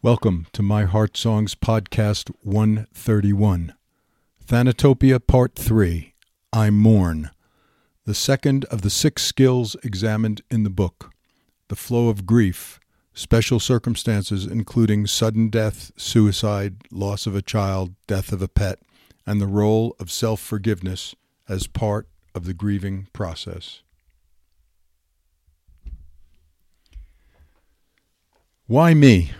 Welcome to My Heart Songs Podcast 131. Thanatopia Part 3 I Mourn, the second of the six skills examined in the book. The flow of grief, special circumstances including sudden death, suicide, loss of a child, death of a pet, and the role of self forgiveness as part of the grieving process. Why me?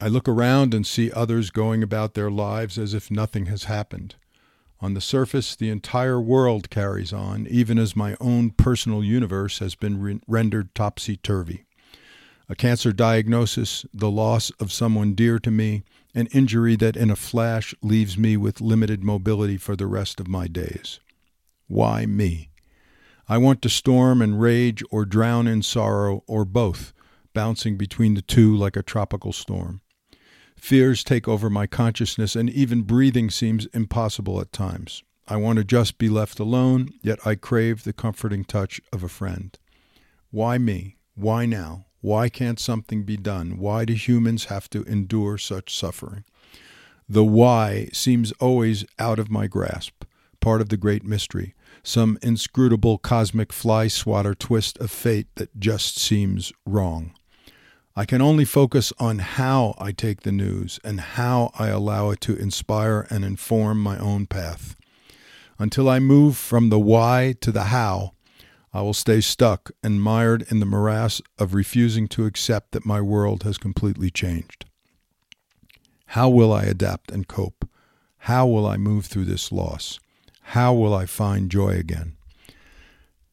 I look around and see others going about their lives as if nothing has happened. On the surface, the entire world carries on, even as my own personal universe has been re- rendered topsy turvy. A cancer diagnosis, the loss of someone dear to me, an injury that in a flash leaves me with limited mobility for the rest of my days. Why me? I want to storm and rage or drown in sorrow or both, bouncing between the two like a tropical storm. Fears take over my consciousness, and even breathing seems impossible at times. I want to just be left alone, yet I crave the comforting touch of a friend. Why me? Why now? Why can't something be done? Why do humans have to endure such suffering? The why seems always out of my grasp, part of the great mystery, some inscrutable cosmic fly swatter twist of fate that just seems wrong. I can only focus on how I take the news and how I allow it to inspire and inform my own path. Until I move from the why to the how, I will stay stuck and mired in the morass of refusing to accept that my world has completely changed. How will I adapt and cope? How will I move through this loss? How will I find joy again?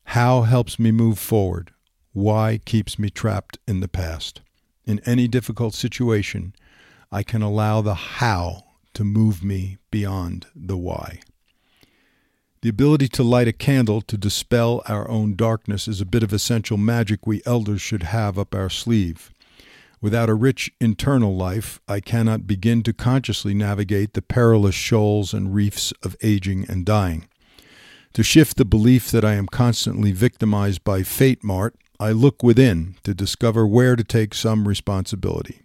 How helps me move forward? Why keeps me trapped in the past? In any difficult situation, I can allow the how to move me beyond the why. The ability to light a candle to dispel our own darkness is a bit of essential magic we elders should have up our sleeve. Without a rich internal life, I cannot begin to consciously navigate the perilous shoals and reefs of aging and dying. To shift the belief that I am constantly victimized by fate mart I look within to discover where to take some responsibility.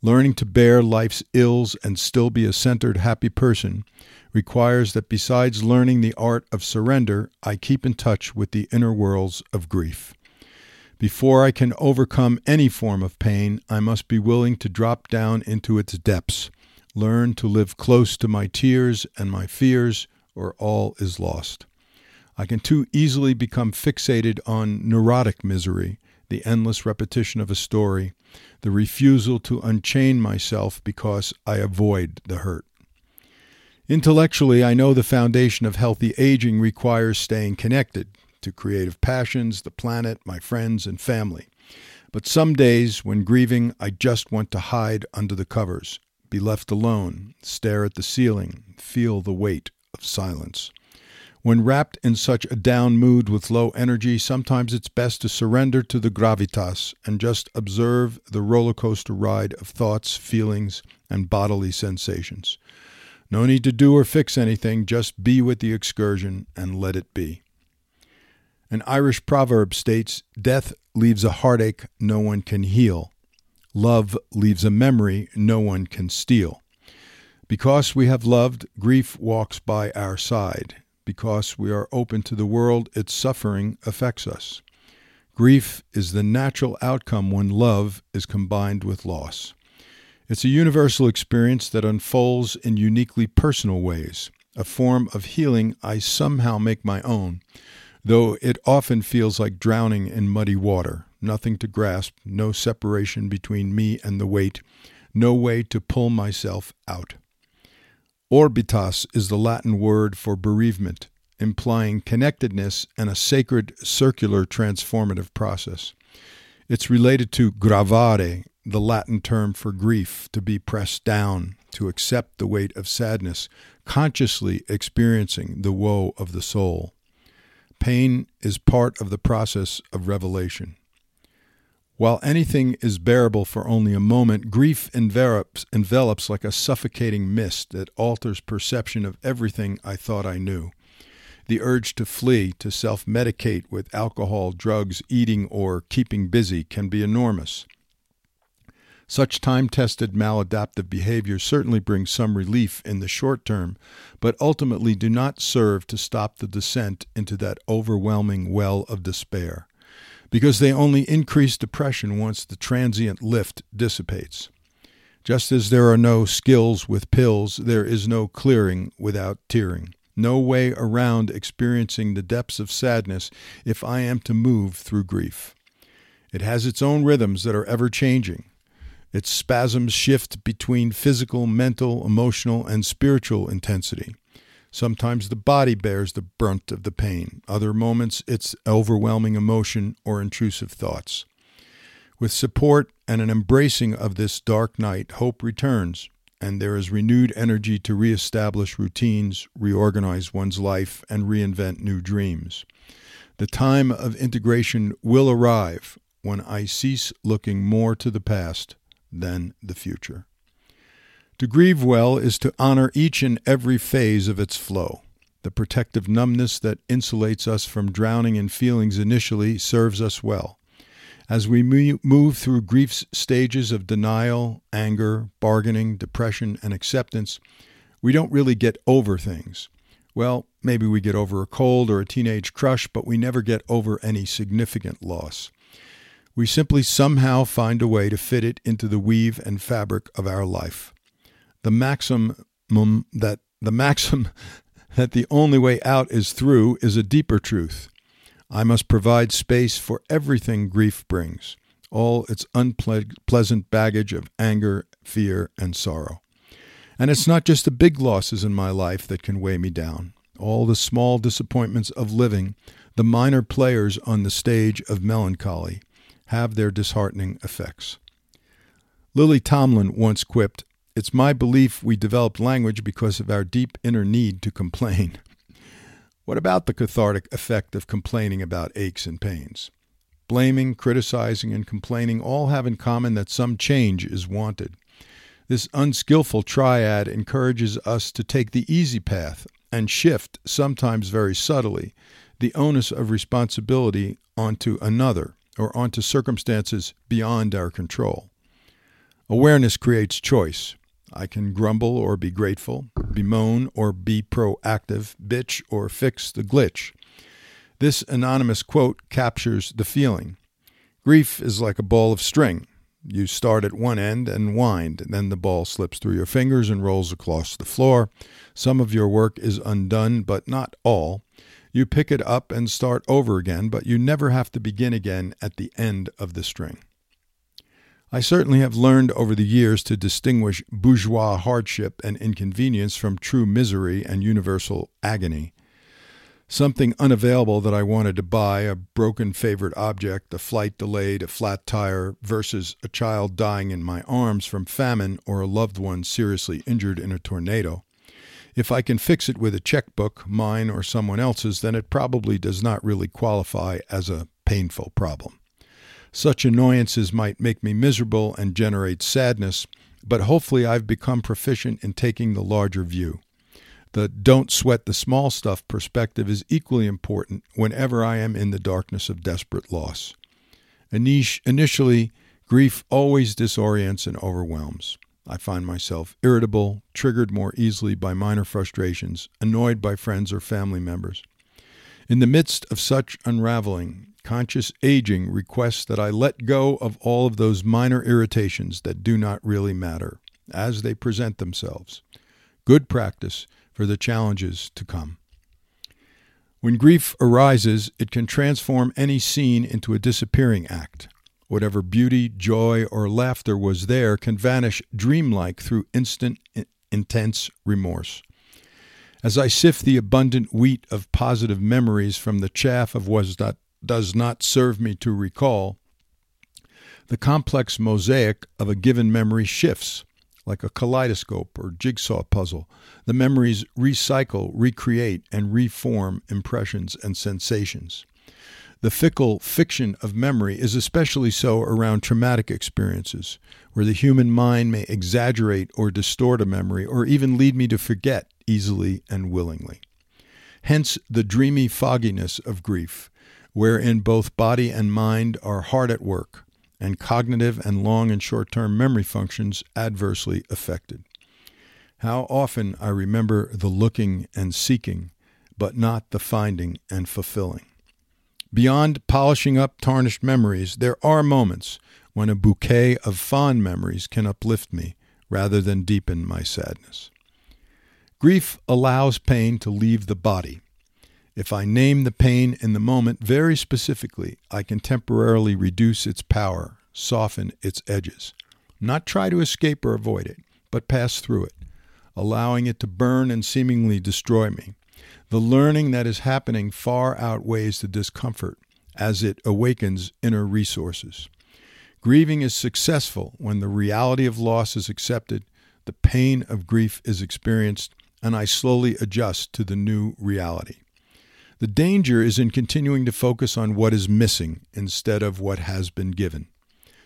Learning to bear life's ills and still be a centered, happy person requires that besides learning the art of surrender, I keep in touch with the inner worlds of grief. Before I can overcome any form of pain, I must be willing to drop down into its depths, learn to live close to my tears and my fears, or all is lost. I can too easily become fixated on neurotic misery, the endless repetition of a story, the refusal to unchain myself because I avoid the hurt. Intellectually, I know the foundation of healthy aging requires staying connected to creative passions, the planet, my friends, and family. But some days, when grieving, I just want to hide under the covers, be left alone, stare at the ceiling, feel the weight of silence. When wrapped in such a down mood with low energy, sometimes it's best to surrender to the gravitas and just observe the roller coaster ride of thoughts, feelings, and bodily sensations. No need to do or fix anything, just be with the excursion and let it be. An Irish proverb states Death leaves a heartache no one can heal. Love leaves a memory no one can steal. Because we have loved, grief walks by our side because we are open to the world, its suffering affects us. Grief is the natural outcome when love is combined with loss. It's a universal experience that unfolds in uniquely personal ways, a form of healing I somehow make my own, though it often feels like drowning in muddy water, nothing to grasp, no separation between me and the weight, no way to pull myself out. Orbitas is the Latin word for bereavement, implying connectedness and a sacred circular transformative process. It's related to gravare, the Latin term for grief, to be pressed down, to accept the weight of sadness, consciously experiencing the woe of the soul. Pain is part of the process of revelation. While anything is bearable for only a moment, grief envelops, envelops like a suffocating mist that alters perception of everything I thought I knew. The urge to flee, to self medicate with alcohol, drugs, eating, or keeping busy can be enormous. Such time tested maladaptive behaviors certainly bring some relief in the short term, but ultimately do not serve to stop the descent into that overwhelming well of despair, because they only increase depression once the transient lift dissipates. Just as there are no skills with pills, there is no clearing without tearing, no way around experiencing the depths of sadness if I am to move through grief. It has its own rhythms that are ever changing its spasms shift between physical, mental, emotional, and spiritual intensity. Sometimes the body bears the brunt of the pain. Other moments, it's overwhelming emotion or intrusive thoughts. With support and an embracing of this dark night, hope returns, and there is renewed energy to reestablish routines, reorganize one's life, and reinvent new dreams. The time of integration will arrive when I cease looking more to the past than the future. To grieve well is to honor each and every phase of its flow. The protective numbness that insulates us from drowning in feelings initially serves us well. As we move through grief's stages of denial, anger, bargaining, depression, and acceptance, we don't really get over things. Well, maybe we get over a cold or a teenage crush, but we never get over any significant loss. We simply somehow find a way to fit it into the weave and fabric of our life. The maximum that the maxim that the only way out is through is a deeper truth. I must provide space for everything grief brings, all its unpleasant baggage of anger, fear, and sorrow. And it's not just the big losses in my life that can weigh me down. All the small disappointments of living, the minor players on the stage of melancholy, have their disheartening effects. Lily Tomlin once quipped, It's my belief we developed language because of our deep inner need to complain. What about the cathartic effect of complaining about aches and pains? Blaming, criticizing, and complaining all have in common that some change is wanted. This unskillful triad encourages us to take the easy path and shift, sometimes very subtly, the onus of responsibility onto another or onto circumstances beyond our control. Awareness creates choice. I can grumble or be grateful, bemoan or be proactive, bitch or fix the glitch. This anonymous quote captures the feeling. Grief is like a ball of string. You start at one end and wind, then the ball slips through your fingers and rolls across the floor. Some of your work is undone, but not all. You pick it up and start over again, but you never have to begin again at the end of the string. I certainly have learned over the years to distinguish bourgeois hardship and inconvenience from true misery and universal agony. Something unavailable that I wanted to buy, a broken favorite object, a flight delayed, a flat tire, versus a child dying in my arms from famine or a loved one seriously injured in a tornado. If I can fix it with a checkbook, mine or someone else's, then it probably does not really qualify as a painful problem. Such annoyances might make me miserable and generate sadness, but hopefully I've become proficient in taking the larger view. The don't sweat the small stuff perspective is equally important whenever I am in the darkness of desperate loss. Initially, grief always disorients and overwhelms. I find myself irritable, triggered more easily by minor frustrations, annoyed by friends or family members. In the midst of such unraveling, conscious aging requests that I let go of all of those minor irritations that do not really matter as they present themselves. Good practice for the challenges to come. When grief arises, it can transform any scene into a disappearing act. Whatever beauty, joy, or laughter was there can vanish dreamlike through instant, intense remorse. As I sift the abundant wheat of positive memories from the chaff of what does not serve me to recall, the complex mosaic of a given memory shifts like a kaleidoscope or jigsaw puzzle. The memories recycle, recreate, and reform impressions and sensations. The fickle fiction of memory is especially so around traumatic experiences, where the human mind may exaggerate or distort a memory or even lead me to forget easily and willingly. Hence the dreamy fogginess of grief, wherein both body and mind are hard at work, and cognitive and long and short term memory functions adversely affected. How often I remember the looking and seeking, but not the finding and fulfilling. Beyond polishing up tarnished memories, there are moments when a bouquet of fond memories can uplift me rather than deepen my sadness. Grief allows pain to leave the body. If I name the pain in the moment very specifically, I can temporarily reduce its power, soften its edges. Not try to escape or avoid it, but pass through it allowing it to burn and seemingly destroy me. The learning that is happening far outweighs the discomfort as it awakens inner resources. Grieving is successful when the reality of loss is accepted, the pain of grief is experienced, and I slowly adjust to the new reality. The danger is in continuing to focus on what is missing instead of what has been given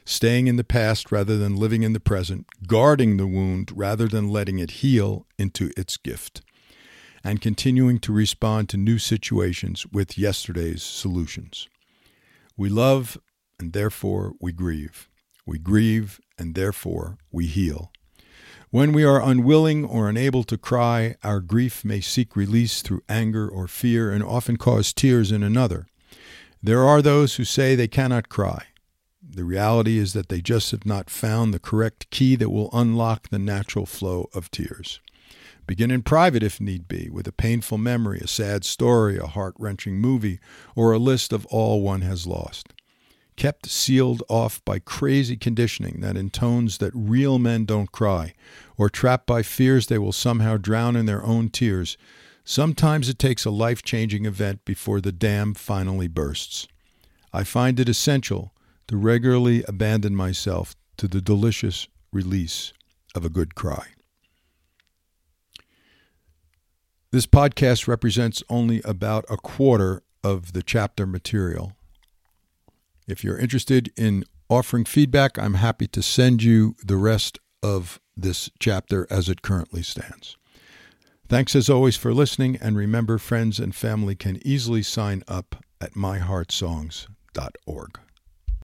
staying in the past rather than living in the present, guarding the wound rather than letting it heal into its gift, and continuing to respond to new situations with yesterday's solutions. We love and therefore we grieve. We grieve and therefore we heal. When we are unwilling or unable to cry, our grief may seek release through anger or fear and often cause tears in another. There are those who say they cannot cry. The reality is that they just have not found the correct key that will unlock the natural flow of tears. Begin in private if need be, with a painful memory, a sad story, a heart wrenching movie, or a list of all one has lost. Kept sealed off by crazy conditioning that intones that real men don't cry, or trapped by fears they will somehow drown in their own tears, sometimes it takes a life changing event before the dam finally bursts. I find it essential to regularly abandon myself to the delicious release of a good cry. This podcast represents only about a quarter of the chapter material. If you're interested in offering feedback, I'm happy to send you the rest of this chapter as it currently stands. Thanks as always for listening, and remember, friends and family can easily sign up at myheartsongs.org.